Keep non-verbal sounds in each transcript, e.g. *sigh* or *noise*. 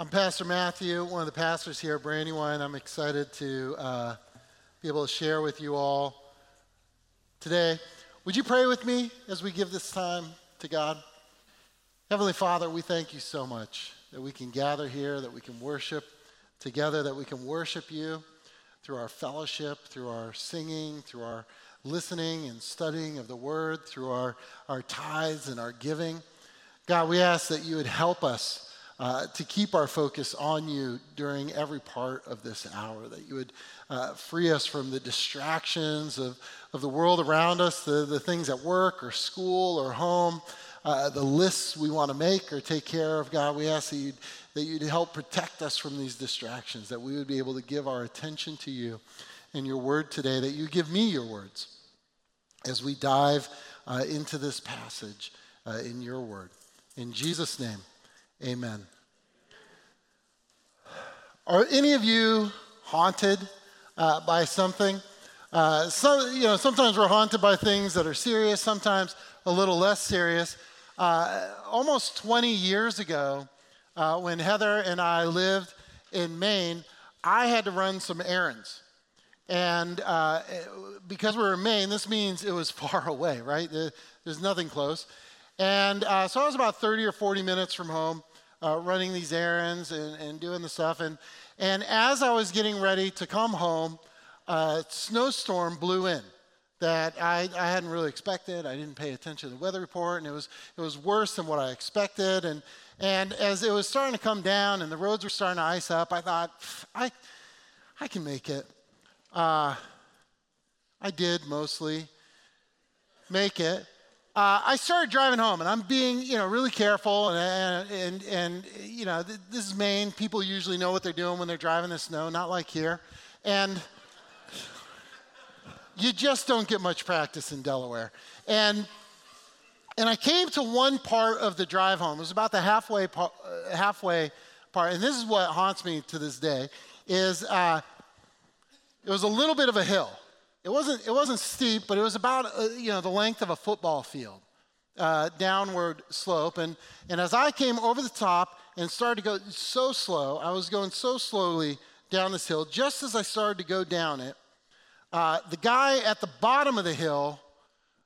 I'm Pastor Matthew, one of the pastors here at Brandywine. I'm excited to uh, be able to share with you all today. Would you pray with me as we give this time to God? Heavenly Father, we thank you so much that we can gather here, that we can worship together, that we can worship you through our fellowship, through our singing, through our listening and studying of the word, through our, our tithes and our giving. God, we ask that you would help us uh, to keep our focus on you during every part of this hour, that you would uh, free us from the distractions of, of the world around us, the, the things at work or school or home, uh, the lists we want to make or take care of. God, we ask that you'd, that you'd help protect us from these distractions, that we would be able to give our attention to you and your word today, that you give me your words as we dive uh, into this passage uh, in your word. In Jesus' name, amen. Are any of you haunted uh, by something? Uh, so, you know, sometimes we're haunted by things that are serious, sometimes a little less serious. Uh, almost 20 years ago, uh, when Heather and I lived in Maine, I had to run some errands. And uh, because we were in Maine, this means it was *laughs* far away, right? There's nothing close. And uh, so I was about 30 or 40 minutes from home uh, running these errands and, and, doing the stuff. And, and as I was getting ready to come home, a snowstorm blew in that I, I hadn't really expected. I didn't pay attention to the weather report, and it was, it was worse than what I expected. And, and as it was starting to come down and the roads were starting to ice up, I thought, I, I can make it. Uh, I did mostly make it. Uh, I started driving home, and I'm being, you know, really careful. And, and, and you know, th- this is Maine. People usually know what they're doing when they're driving in the snow, not like here. And you just don't get much practice in Delaware. And and I came to one part of the drive home. It was about the halfway part, uh, halfway part, and this is what haunts me to this day. Is uh, it was a little bit of a hill. It wasn't, it wasn't steep, but it was about uh, you know, the length of a football field, uh, downward slope. And, and as I came over the top and started to go so slow, I was going so slowly down this hill, just as I started to go down it, uh, the guy at the bottom of the hill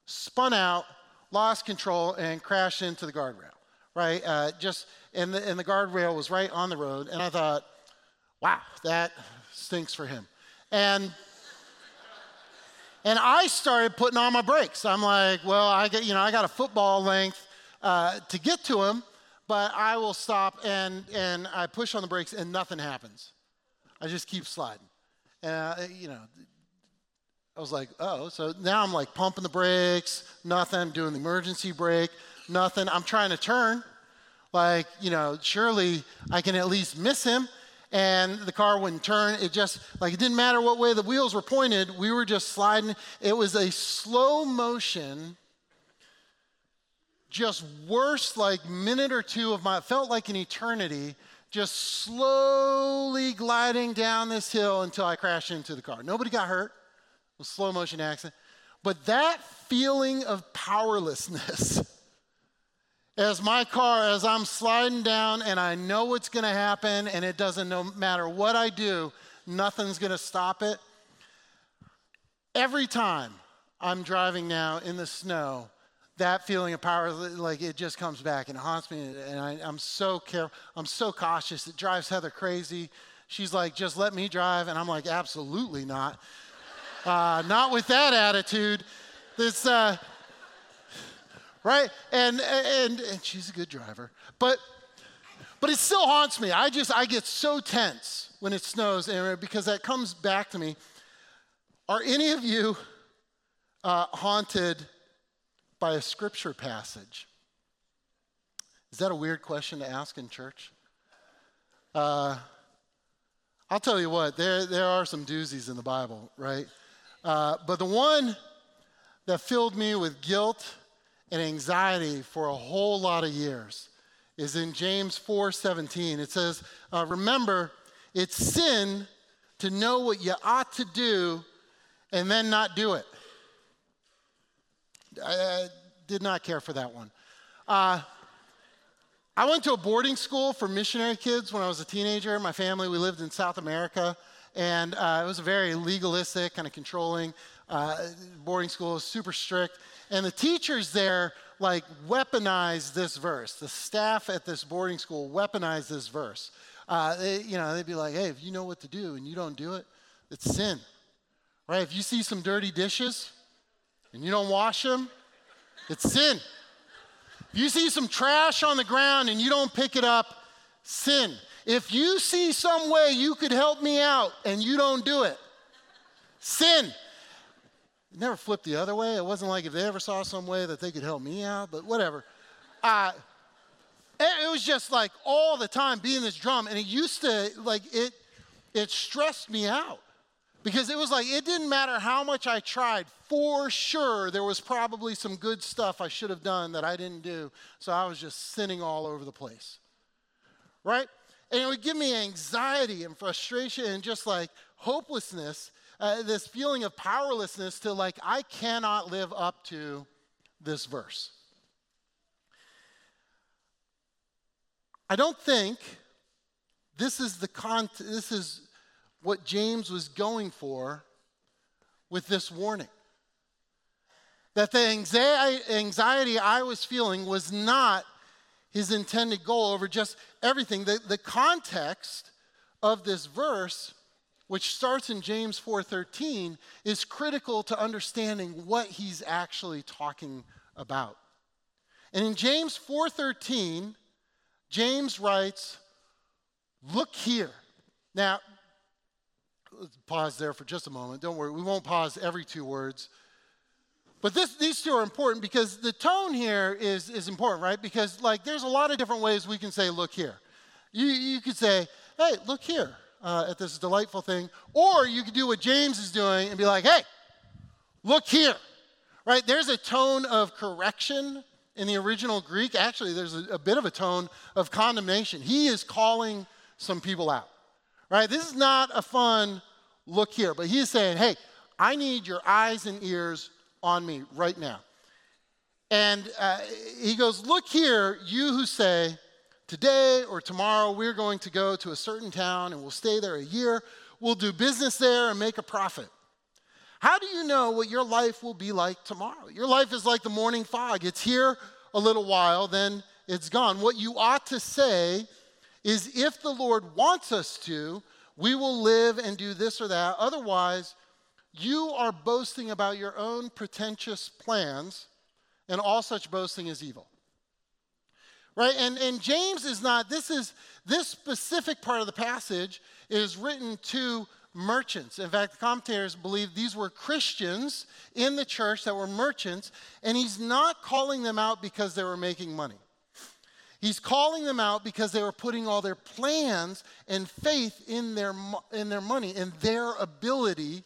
spun out, lost control, and crashed into the guardrail, right? Uh, just, and the, and the guardrail was right on the road. And I thought, wow, that stinks for him. And and I started putting on my brakes. I'm like, well, I get, you know, I got a football length uh, to get to him, but I will stop and and I push on the brakes and nothing happens. I just keep sliding. And uh, you know, I was like, oh, so now I'm like pumping the brakes, nothing. Doing the emergency brake, nothing. I'm trying to turn, like you know, surely I can at least miss him and the car wouldn't turn. It just, like, it didn't matter what way the wheels were pointed, we were just sliding. It was a slow motion, just worse, like, minute or two of my, it felt like an eternity, just slowly gliding down this hill until I crashed into the car. Nobody got hurt. It was slow motion accident. But that feeling of powerlessness, *laughs* as my car, as I'm sliding down and I know what's going to happen and it doesn't no matter what I do, nothing's going to stop it. Every time I'm driving now in the snow, that feeling of power, like it just comes back and haunts me. And I, am so careful, I'm so cautious. It drives Heather crazy. She's like, just let me drive. And I'm like, absolutely not. Uh, not with that attitude. This, uh, right? And, and, and she's a good driver. But, but it still haunts me. I just, I get so tense when it snows and, because that comes back to me. Are any of you uh, haunted by a scripture passage? Is that a weird question to ask in church? Uh, I'll tell you what, there, there are some doozies in the Bible, right? Uh, but the one that filled me with guilt and anxiety for a whole lot of years is in James 4:17. It says, uh, "Remember, it's sin to know what you ought to do and then not do it." I, I did not care for that one. Uh, I went to a boarding school for missionary kids when I was a teenager. My family, we lived in South America, and uh, it was a very legalistic, kind of controlling uh, boarding school, is super strict. And the teachers there, like, weaponized this verse. The staff at this boarding school weaponized this verse. Uh, they, you know, they'd be like, hey, if you know what to do and you don't do it, it's sin. Right? If you see some dirty dishes and you don't wash them, it's sin. If you see some trash on the ground and you don't pick it up, sin. If you see some way you could help me out and you don't do it, sin. It never flipped the other way. It wasn't like if they ever saw some way that they could help me out, but whatever. Uh, it was just like all the time being this drum, and it used to like it. It stressed me out because it was like it didn't matter how much I tried. For sure, there was probably some good stuff I should have done that I didn't do. So I was just sinning all over the place. Right? And it would give me anxiety and frustration and just like hopelessness, uh, this feeling of powerlessness to like, I cannot live up to this verse. I don't think this is the con- this is what James was going for with this warning. That the anxiety I was feeling was not his intended goal over just everything. The, the context of this verse, which starts in James 4:13, is critical to understanding what he's actually talking about. And in James 4:13, James writes, "Look here." Now, pause there for just a moment. Don't worry, we won't pause every two words. But this, these two are important because the tone here is, is important, right? Because, like, there's a lot of different ways we can say, look here. You, you could say, hey, look here uh, at this delightful thing. Or you could do what James is doing and be like, hey, look here, right? There's a tone of correction in the original Greek. Actually, there's a, a bit of a tone of condemnation. He is calling some people out right? This is not a fun look here, but he's saying, hey, I need your eyes and ears on me right now. And uh, he goes, Look here, you who say, Today or tomorrow we're going to go to a certain town and we'll stay there a year. We'll do business there and make a profit. How do you know what your life will be like tomorrow? Your life is like the morning fog. It's here a little while, then it's gone. What you ought to say is if the Lord wants us to, we will live and do this or that. Otherwise, you are boasting about your own pretentious plans, and all such boasting is evil. Right? And, and James is not, this is, this specific part of the passage is written to merchants. In fact, the commentators believe these were Christians in the church that were merchants, and he's not calling them out because they were making money. He's calling them out because they were putting all their plans and faith in their, in their money and their ability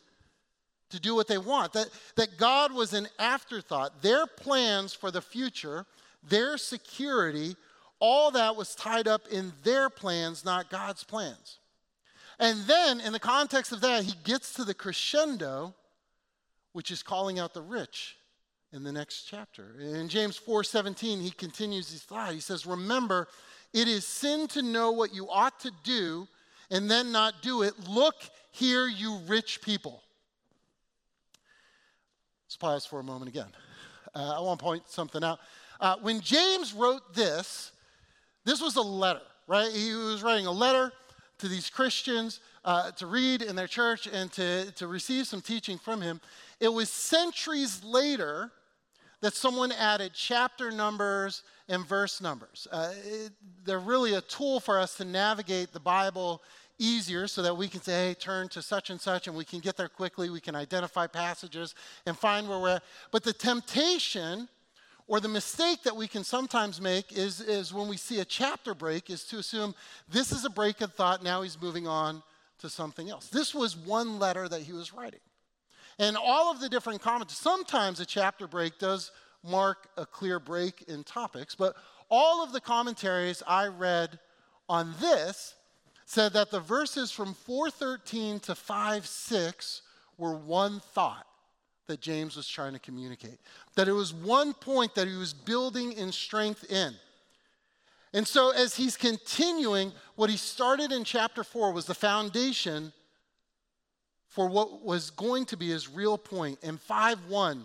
to do what they want. That, that God was an afterthought. Their plans for the future, their security, all that was tied up in their plans, not God's plans. And then, in the context of that, he gets to the crescendo, which is calling out the rich in the next chapter. In James 4:17, he continues his thought. He says, "Remember, it is sin to know what you ought to do and then not do it. Look here, you rich people." Let's pause for a moment again. Uh, I want to point something out. Uh, when James wrote this, this was a letter, right? He was writing a letter to these Christians uh, to read in their church and to, to receive some teaching from him. It was centuries later that someone added chapter numbers and verse numbers. Uh, it, they're really a tool for us to navigate the Bible easier so that we can say, hey, turn to such and such, and we can get there quickly. We can identify passages and find where we're at. But the temptation or the mistake that we can sometimes make is, is when we see a chapter break, is to assume this is a break of thought, now he's moving on to something else. This was one letter that he was writing. And all of the different comments, sometimes a chapter break does mark a clear break in topics, but all of the commentaries I read on this said that the verses from 413 to 5:6 were one thought that James was trying to communicate. That it was one point that he was building in strength in. And so, as he's continuing, what he started in chapter 4 was the foundation for what was going to be his real point. In 5 1,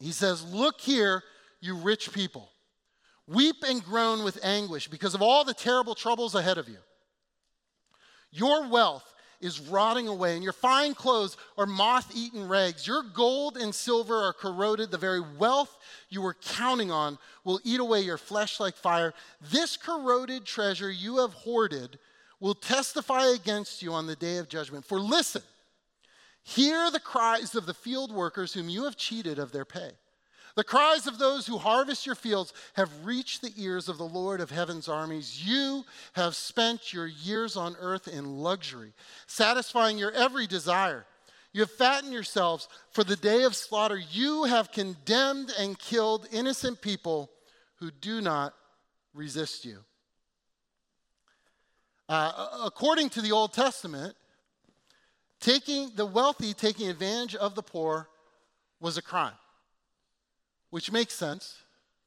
he says, Look here, you rich people. Weep and groan with anguish because of all the terrible troubles ahead of you. Your wealth is rotting away, and your fine clothes are moth eaten rags. Your gold and silver are corroded. The very wealth you were counting on will eat away your flesh like fire. This corroded treasure you have hoarded will testify against you on the day of judgment. For listen, hear the cries of the field workers whom you have cheated of their pay. The cries of those who harvest your fields have reached the ears of the Lord of heaven's armies. You have spent your years on earth in luxury, satisfying your every desire. You have fattened yourselves for the day of slaughter. You have condemned and killed innocent people who do not resist you. Uh, according to the Old Testament, taking the wealthy taking advantage of the poor was a crime which makes sense,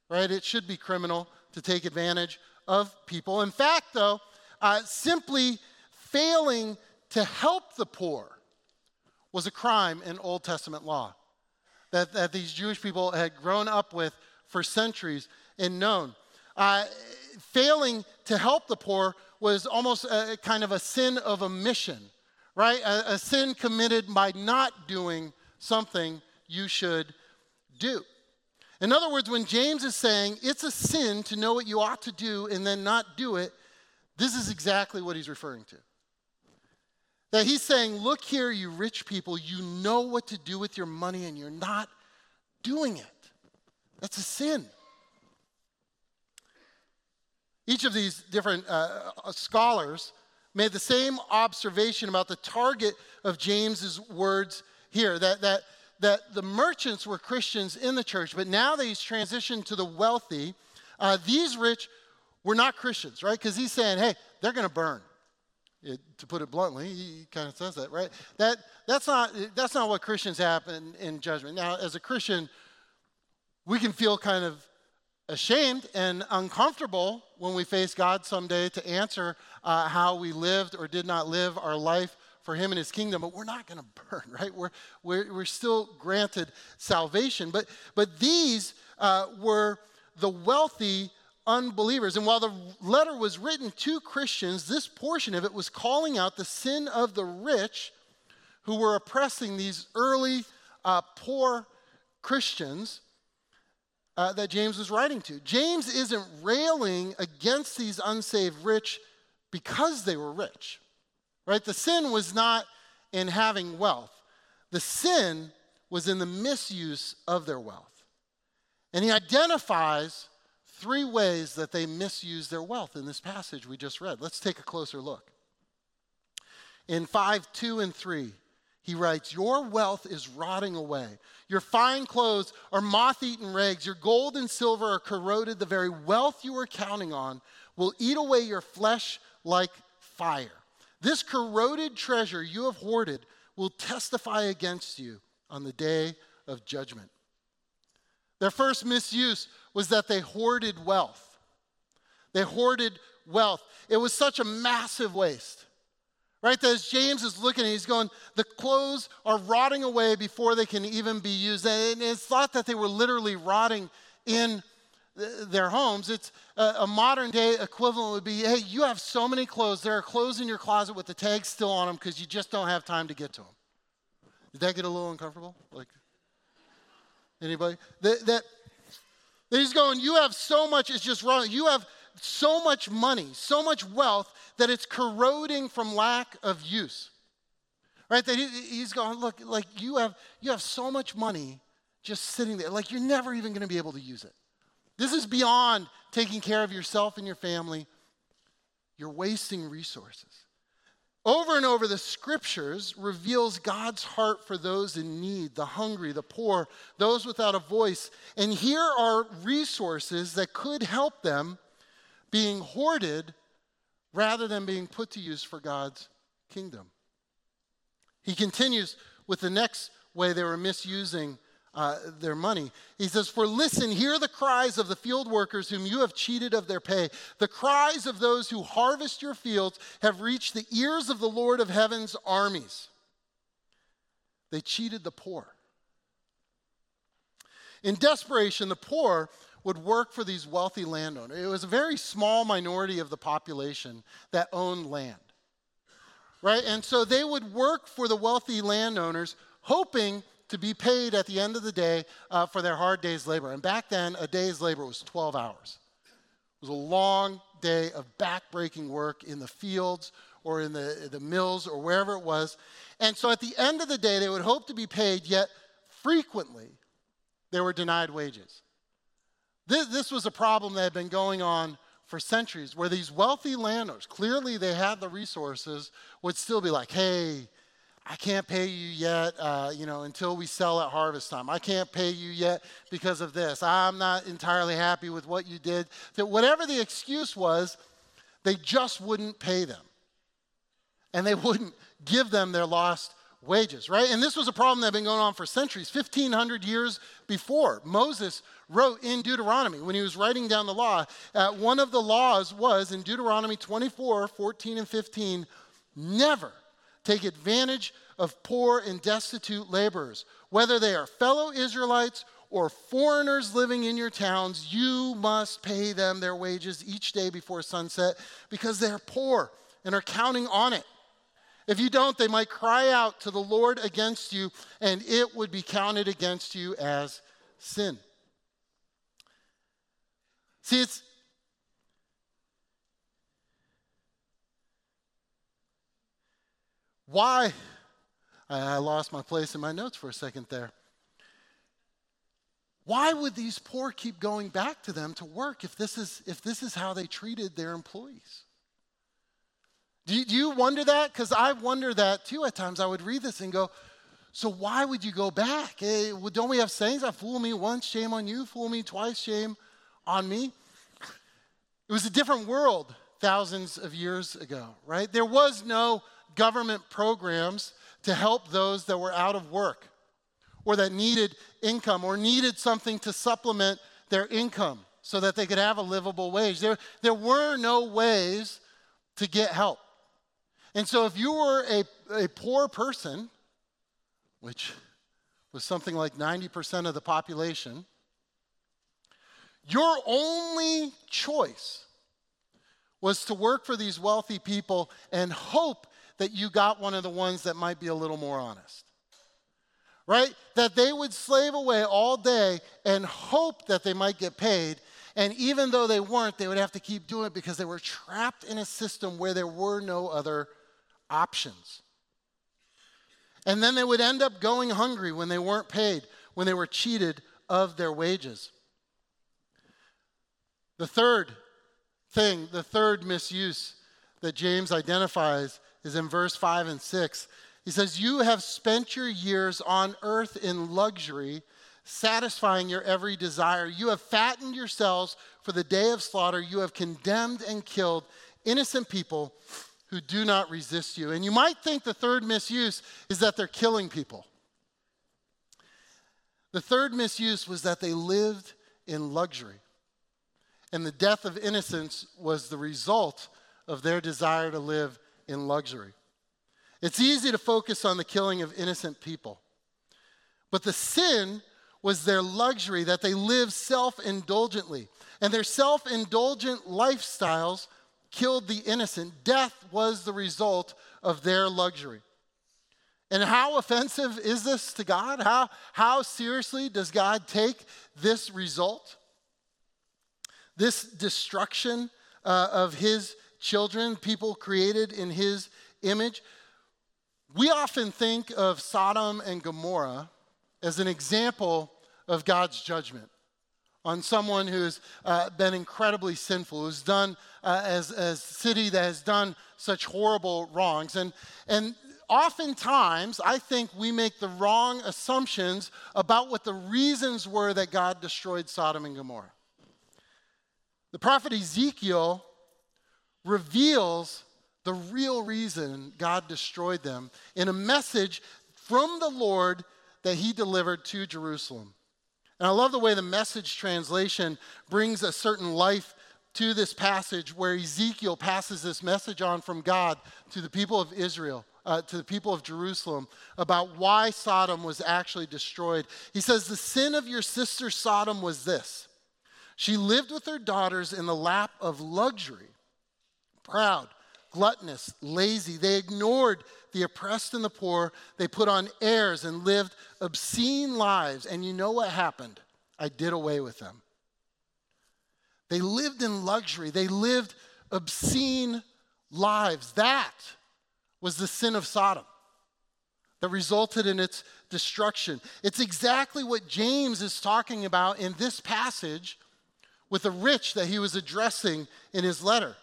right? It should be criminal to take advantage of people. In fact, though, uh, simply failing to help the poor was a crime in Old Testament law that, that these Jewish people had grown up with for centuries and known. Uh, failing to help the poor was almost a, kind of a sin of omission, right? A, a sin committed by not doing something you should do. In other words, when James is saying it's a sin to know what you ought to do and then not do it, this is exactly what he's referring to. That he's saying, Look here, you rich people, you know what to do with your money and you're not doing it. That's a sin. Each of these different uh, uh scholars made the same observation about the target of James's words here that, that that the merchants were Christians in the church, but now that he's transitioned to the wealthy, uh, these rich were not Christians, right? Because he's saying, hey, they're going to burn. It, to put it bluntly, he kind of says that, right? That, that's, not, that's not what Christians have in, in judgment. Now, as a Christian, we can feel kind of ashamed and uncomfortable when we face God someday to answer uh, how we lived or did not live our life for him and his kingdom, but we're not going *laughs* to burn, right? We're, we're, we're still granted salvation. But, but these uh, were the wealthy unbelievers. And while the letter was written to Christians, this portion of it was calling out the sin of the rich who were oppressing these early uh, poor Christians. Uh, that James was writing to. James isn't railing against these unsaved rich because they were rich. Right? The sin was not in having wealth, the sin was in the misuse of their wealth. And he identifies three ways that they misuse their wealth in this passage we just read. Let's take a closer look. In 5 2 and 3, he writes, Your wealth is rotting away. Your fine clothes are moth eaten rags. Your gold and silver are corroded. The very wealth you were counting on will eat away your flesh like fire. This corroded treasure you have hoarded will testify against you on the day of judgment. Their first misuse was that they hoarded wealth. They hoarded wealth. It was such a massive waste. Right? That as James is looking he's going, the clothes are rotting away before they can even be used. And it's thought that they were literally rotting in their homes. It's a, a, modern day equivalent would be, hey, you have so many clothes. There are clothes in your closet with the tags still on them because you just don't have time to get to them. Did that get a little uncomfortable? Like anybody? That, that, he's going, you have so much, it's just wrong. You have so much money, so much wealth that it's corroding from lack of use. Right? That he, he's going, look, like you have you have so much money just sitting there, like you're never even going to be able to use it. This is beyond taking care of yourself and your family. You're wasting resources. Over and over, the scriptures reveals God's heart for those in need, the hungry, the poor, those without a voice. And here are resources that could help them being hoarded rather than being put to use for God's kingdom. He continues with the next way they were misusing uh, their money. He says, For listen, hear the cries of the field workers whom you have cheated of their pay. The cries of those who harvest your fields have reached the ears of the Lord of heaven's armies. They cheated the poor. In desperation, the poor would work for these wealthy landowners. It was a very small minority of the population that owned land. Right? And so they would work for the wealthy landowners, hoping to be paid at the end of the day uh, for their hard day's labor. And back then, a day's labor was 12 hours. It was a long day of backbreaking work in the fields or in the, the mills or wherever it was. And so at the end of the day, they would hope to be paid, yet frequently they were denied wages. This, this was a problem that had been going on for centuries, where these wealthy landowners, clearly they had the resources, would still be like, hey, I can't pay you yet, uh, you know, until we sell at harvest time. I can't pay you yet because of this. I'm not entirely happy with what you did. That whatever the excuse was, they just wouldn't pay them. And they *laughs* wouldn't give them their lost wages, right? And this was a problem that had been going on for centuries, 1,500 years before. Moses wrote in Deuteronomy when he was writing down the law. Uh, one of the laws was in Deuteronomy 24, 14, and 15 never take advantage of poor and destitute laborers, whether they are fellow Israelites or foreigners living in your towns, you must pay them their wages each day before sunset because they're poor and are counting on it. If you don't, they might cry out to the Lord against you, and it would be counted against you as sin. See, it's why I lost my place in my notes for a second there. Why would these poor keep going back to them to work if this is, if this is how they treated their employees? Do you, do you wonder that? Because I wonder that too at times. I would read this and go, so why would you go back? Hey, eh, don't we have sayings that fool me once, shame on you, fool me twice, shame on me? It was a different world thousands of years ago, right? There was no government programs to help those that were out of work or that needed income or needed something to supplement their income so that they could have a livable wage. There, there were no ways to get help. And so, if you were a, a poor person, which was something like 90% of the population, your only choice was to work for these wealthy people and hope that you got one of the ones that might be a little more honest. Right? That they would slave away all day and hope that they might get paid. And even though they weren't, they would have to keep doing it because they were trapped in a system where there were no other options. And then they would end up going hungry when they weren't paid, when they were cheated of their wages. The third thing, the third misuse that James identifies is in verse 5 and 6. He says, You have spent your years on earth in luxury, satisfying your every desire. You have fattened yourselves for the day of slaughter. You have condemned and killed innocent people who do not resist you. And you might think the third misuse is that they're killing people. The third misuse was that they lived in luxury. And the death of innocence was the result of their desire to live in luxury. It's easy to focus on the killing of innocent people. But the sin was their luxury, that they lived self indulgently. And their self indulgent lifestyles killed the innocent. Death was the result of their luxury. And how offensive is this to God? How, how seriously does God take this result? This destruction uh, of his children, people created in his image. We often think of Sodom and Gomorrah as an example of God's judgment on someone who's uh, been incredibly sinful, who's done uh, as a city that has done such horrible wrongs. And, and oftentimes, I think we make the wrong assumptions about what the reasons were that God destroyed Sodom and Gomorrah. The prophet Ezekiel reveals the real reason God destroyed them in a message from the Lord that he delivered to Jerusalem. And I love the way the message translation brings a certain life to this passage where Ezekiel passes this message on from God to the people of Israel, uh, to the people of Jerusalem, about why Sodom was actually destroyed. He says, The sin of your sister Sodom was this she lived with her daughters in the lap of luxury, proud, gluttonous, lazy. They ignored the oppressed and the poor. They put on airs and lived obscene lives. And you know what happened? I did away with them. They lived in luxury, they lived obscene lives. That was the sin of Sodom that resulted in its destruction. It's exactly what James is talking about in this passage with the rich that he was addressing in his letter.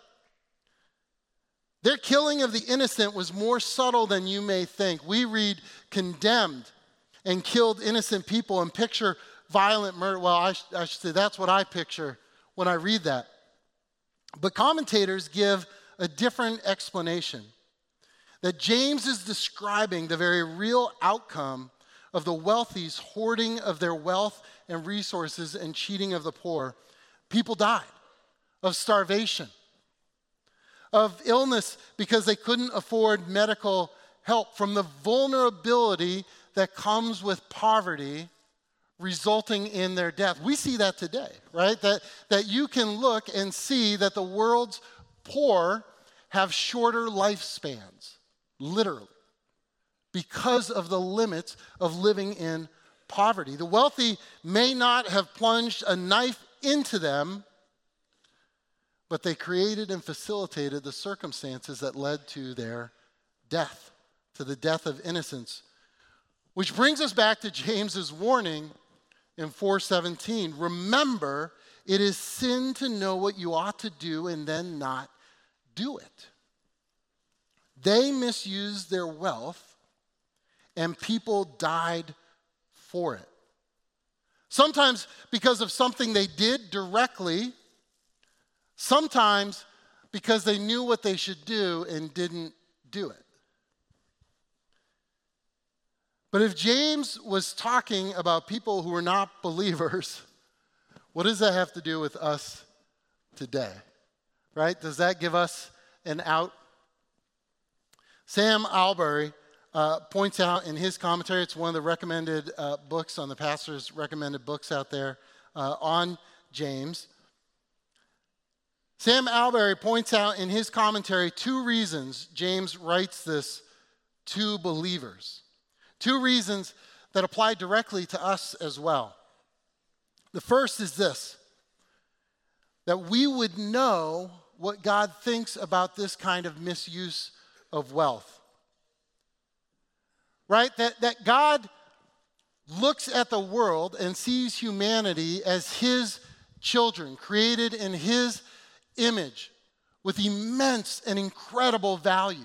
Their killing of the innocent was more subtle than you may think. We read condemned and killed innocent people and picture violent murder. Well, I, I should say that's what I picture when I read that. But commentators give a different explanation that James is describing the very real outcome of the wealthy's hoarding of their wealth and resources and cheating of the poor. People died of starvation of illness because they couldn't afford medical help, from the vulnerability that comes with poverty resulting in their death. We see that today, right? That, that you can look and see that the world's poor have shorter lifespans, literally, because of the limits of living in poverty. The wealthy may not have plunged a knife into them but they created and facilitated the circumstances that led to their death, to the death of innocence. Which brings us back to James's warning in 417. Remember, it is sin to know what you ought to do and then not do it. They misused their wealth, and people died for it. Sometimes because of something they did directly Sometimes because they knew what they should do and didn't do it. But if James was talking about people who were not *laughs* believers, what does that have to do with us today? Right? Does that give us an out? Sam Allberry uh, points out in his commentary, it's one of the recommended uh, books on the pastor's recommended books out there uh, on James. Sam Allberry points out in his commentary two reasons James writes this to believers. Two reasons that apply directly to us as well. The first is this that we would know what God thinks about this kind of misuse of wealth. Right? That, that God looks at the world and sees humanity as His children, created in His image with immense and incredible value.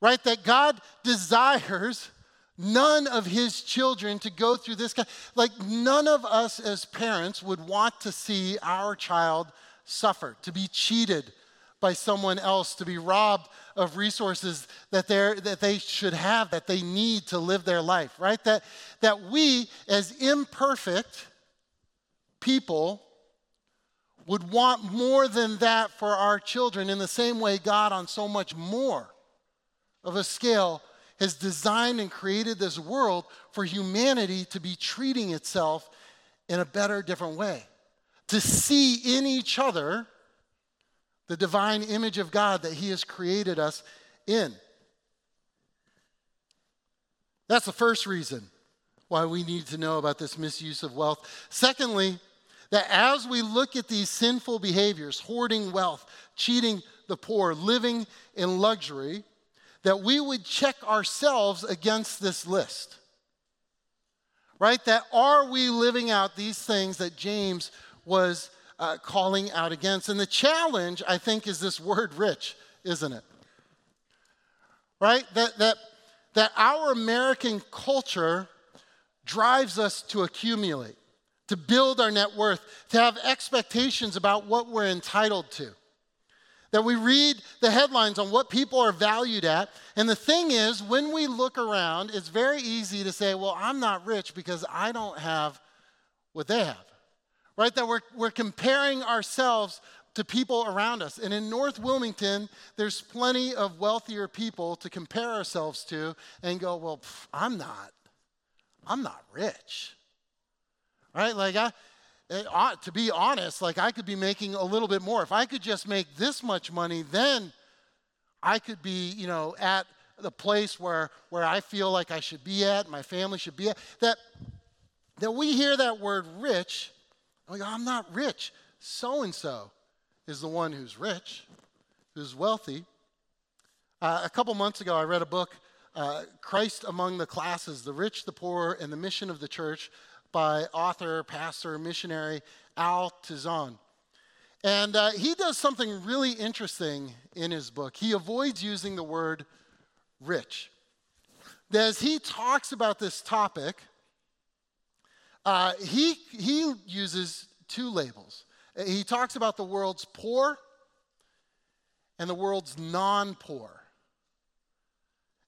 Right? That God desires none of his children to go through this like none of us as parents would want to see our child suffer to be cheated by someone else to be robbed of resources that, they that they should have that they need to live their life right that, that we as imperfect people would want more than that for our children in the same way God, on so much more of a scale, has designed and created this world for humanity to be treating itself in a better, different way. To see in each other the divine image of God that He has created us in. That's the first reason why we need to know about this misuse of wealth. Secondly, that as we look at these sinful behaviors, hoarding wealth, cheating the poor, living in luxury, that we would check ourselves against this list. Right? That are we living out these things that James was uh, calling out against? And the challenge, I think, is this word rich, isn't it? Right? That, that, that our American culture drives us to accumulate to build our net worth, to have expectations about what we're entitled to. that we read the headlines on what people are valued at. And the thing is, when we look around, it's very easy to say, well, I'm not rich because I don't have what they have. Right? That we're, we're comparing ourselves to people around us. And in North Wilmington, there's plenty of wealthier people to compare ourselves to and go, well, pff, I'm not. I'm not rich. Right? Like, I, uh, to be honest, like I could be making a little bit more. If I could just make this much money, then I could be, you know, at the place where, where I feel like I should be at, my family should be at. That, that we hear that word rich, and we go, I'm not rich. So and so is the one who's rich, who's wealthy. Uh, a couple months ago, I read a book, uh, Christ Among the Classes The Rich, the Poor, and the Mission of the Church by author, pastor, missionary Al Tizon. And uh, he does something really interesting in his book. He avoids using the word rich. As he talks about this topic, uh, he, he uses two labels. He talks about the world's poor and the world's non poor.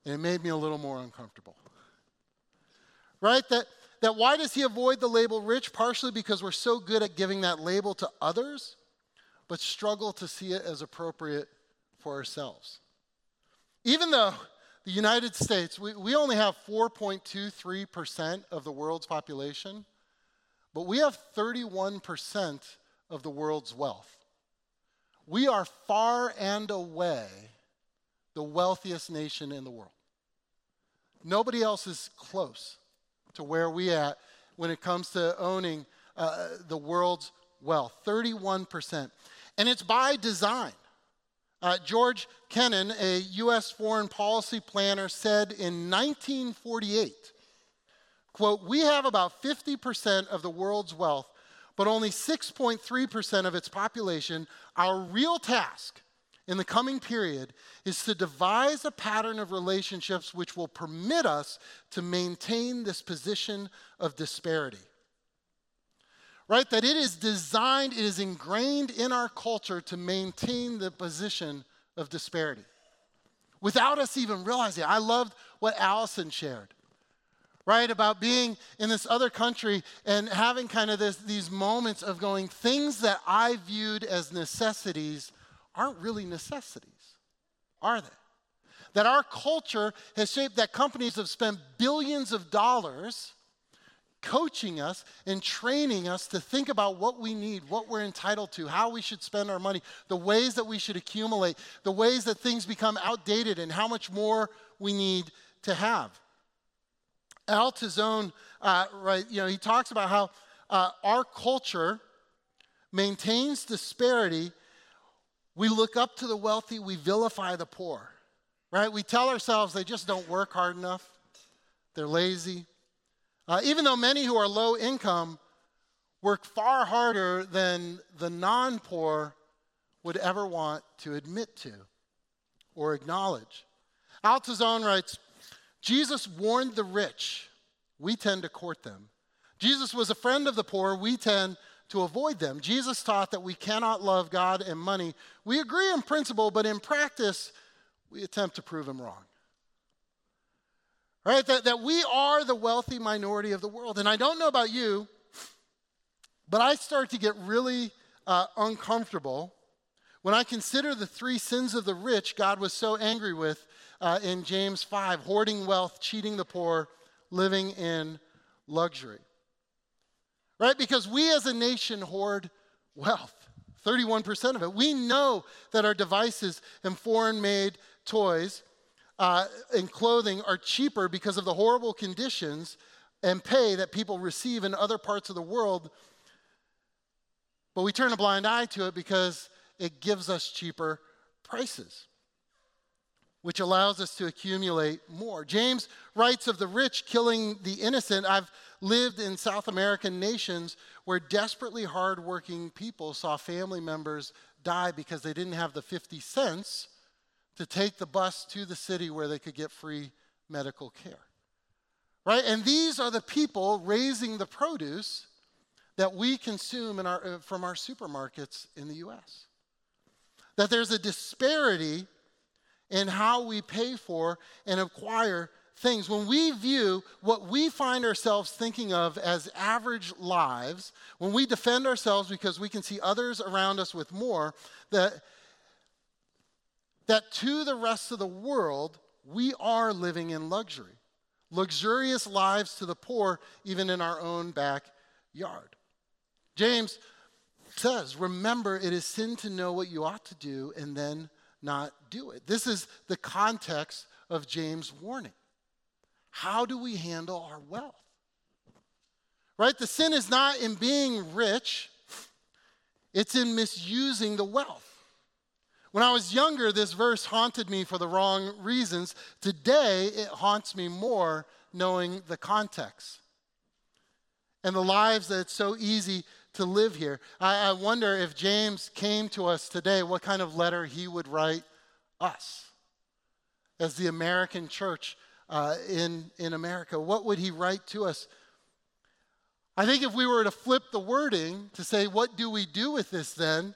And it made me a little more uncomfortable. Right? That that why does he avoid the label rich? Partially because we're so good at giving that label to others, but struggle to see it as appropriate for ourselves. Even though the United States, we, we only have 4.23% of the world's population, but we have 31% of the world's wealth. We are far and away the wealthiest nation in the world. Nobody else is close to where we at when it comes to owning uh, the world's wealth 31%. And it's by design. Uh, George Kennan, a U.S. foreign policy planner, said in 1948, quote, we have about 50% of the world's wealth, but only 6.3% of its population. Our real task in the coming period is to devise a pattern of relationships which will permit us to maintain this position of disparity. Right? That it is designed, it is ingrained in our culture to maintain the position of disparity without us even realizing it. I loved what Allison shared right? About being in this other country and having kind of this, these moments of going, things that I viewed as necessities aren't really necessities, are they? That our culture has shaped that companies have spent billions of dollars coaching us and training us to think about what we need, what we're entitled to, how we should spend our money, the ways that we should accumulate, the ways that things become outdated, and how much more we need to have. Al Tizon, uh, right, you know, he talks about how uh, our culture maintains disparity we look up to the wealthy, we vilify the poor, right? We tell ourselves they just don't work hard enough, they're lazy. Uh, even though many who are low income work far harder than the non poor would ever want to admit to or acknowledge. Al Tizon writes Jesus warned the rich, we tend to court them. Jesus was a friend of the poor, we tend to avoid them. Jesus taught that we cannot love God and money. We agree in principle, but in practice, we attempt to prove him wrong. Right? That, that we are the wealthy minority of the world. And I don't know about you, but I start to get really uh, uncomfortable when I consider the three sins of the rich God was so angry with uh, in James 5 hoarding wealth, cheating the poor, living in luxury right? Because we as a nation hoard wealth, 31% of it. We know that our devices and foreign made toys uh, and clothing are cheaper because of the horrible conditions and pay that people receive in other parts of the world. But we turn a blind eye to it because it gives us cheaper prices, which allows us to accumulate more. James writes of the rich killing the innocent. I've lived in South American nations where desperately hardworking people saw family members die because they didn't have the 50 cents to take the bus to the city where they could get free medical care. Right? And these are the people raising the produce that we consume our, uh, from our supermarkets in the US. that there's a disparity in how we pay for and acquire things. When we view what we find ourselves thinking of as average lives, when we defend ourselves because we can see others around us with more, that, that to the rest of the world, we are living in luxury. Luxurious lives to the poor, even in our own backyard. James says, Remember, it is sin to know what you ought to do and then not do it. This is the context of James' warning. How do we handle our wealth? Right? The sin is not in being rich, it's in misusing the wealth. When I was younger, this verse haunted me for the wrong reasons. Today, it haunts me more knowing the context and the lives that it's so easy to live here. I, I wonder if James came to us today, what kind of letter he would write us as the American church uh, in, in America. What would he write to us? I think if we were to flip the wording to say, what do we do with this then?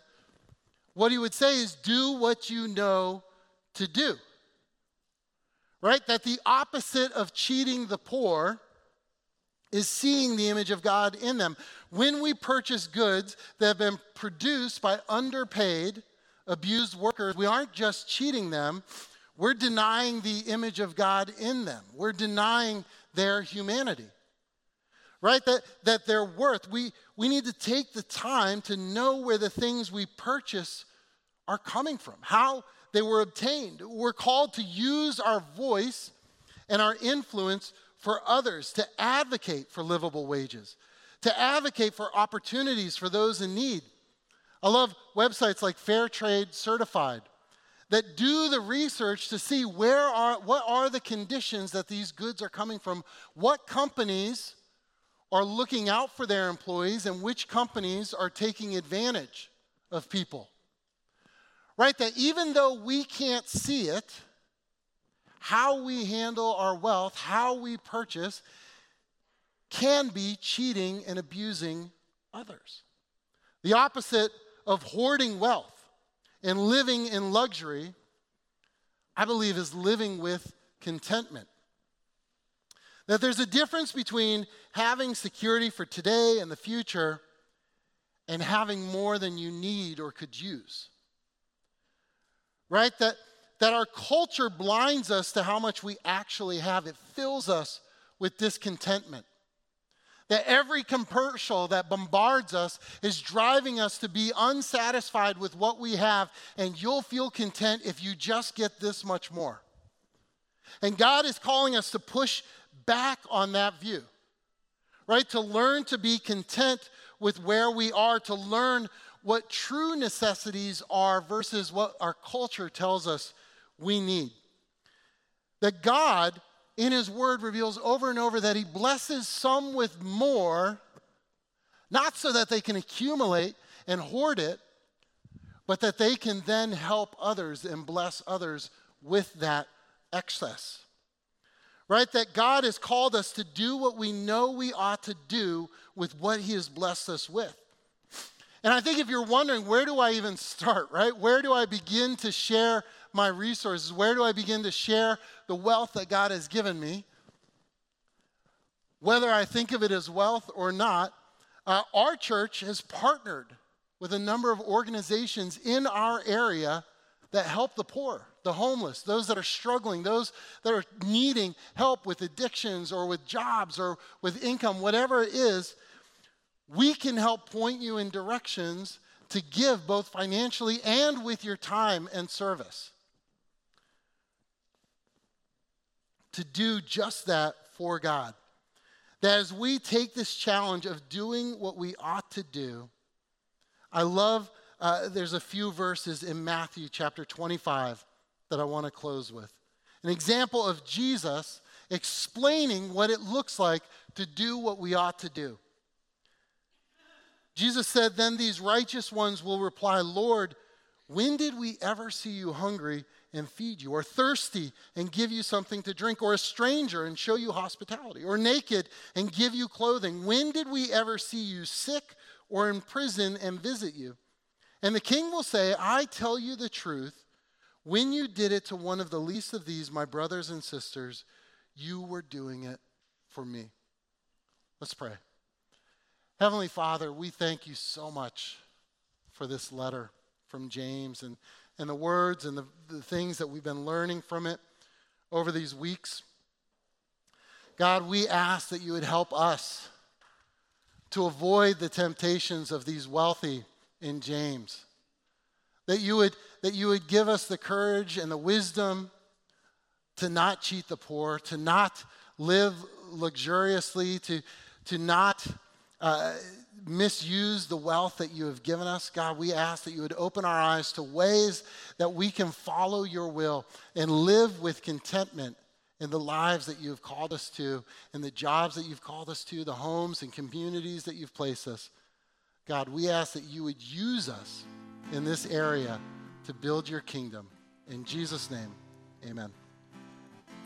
What he would say is, do what you know to do. Right? That the opposite of cheating the poor is seeing the image of God in them. When we purchase goods that have been produced by underpaid, abused workers, we aren't just cheating them, we're denying the image of God in them. We're denying their humanity. Right? That, that their worth. We, we need to take the time to know where the things we purchase are coming from, how they were obtained. We're called to use our voice and our influence for others, to advocate for livable wages, to advocate for opportunities for those in need. I love websites like Fair Trade Certified that do the research to see where are what are the conditions that these goods are coming from, what companies are looking out for their employees and which companies are taking advantage of people. Right? That even though we can't see it, how we handle our wealth, how we purchase, can be cheating and abusing others. The opposite of hoarding wealth and living in luxury, I believe, is living with contentment. That there's a difference between having security for today and the future and having more than you need or could use. Right? That, that our culture blinds us to how much we actually have, it fills us with discontentment. That every commercial that bombards us is driving us to be unsatisfied with what we have, and you'll feel content if you just get this much more. And God is calling us to push back on that view, right? To learn to be content with where we are, to learn what true necessities are versus what our culture tells us we need. That God in his word reveals over and over that he blesses some with more, not so that they can accumulate and hoard it, but that they can then help others and bless others with that excess. Right? That God has called us to do what we know we ought to do with what he has blessed us with. And I think if you're wondering, where do I even start, right? Where do I begin to share my resources? Where do I begin to share the wealth that God has given me? Whether I think of it as wealth or not, uh, our church has partnered with a number of organizations in our area that help the poor, the homeless, those that are struggling, those that are needing help with addictions or with jobs or with income, whatever it is. We can help point you in directions to give both financially and with your time and service. To do just that for God. That as we take this challenge of doing what we ought to do, I love, uh, there's a few verses in Matthew chapter 25 that I want to close with. An example of Jesus explaining what it looks like to do what we ought to do. Jesus said, Then these righteous ones will reply, Lord, when did we ever see you hungry and feed you, or thirsty and give you something to drink, or a stranger and show you hospitality, or naked and give you clothing? When did we ever see you sick or in prison and visit you? And the king will say, I tell you the truth. When you did it to one of the least of these, my brothers and sisters, you were doing it for me. Let's pray. Heavenly Father, we thank you so much for this letter from James and, and the words and the, the things that we've been learning from it over these weeks. God, we ask that you would help us to avoid the temptations of these wealthy in James. That you would, that you would give us the courage and the wisdom to not cheat the poor, to not live luxuriously, to, to not uh, misuse the wealth that you have given us. God, we ask that you would open our eyes to ways that we can follow your will and live with contentment in the lives that you have called us to, in the jobs that you've called us to, the homes and communities that you've placed us. God, we ask that you would use us in this area to build your kingdom. In Jesus' name, amen.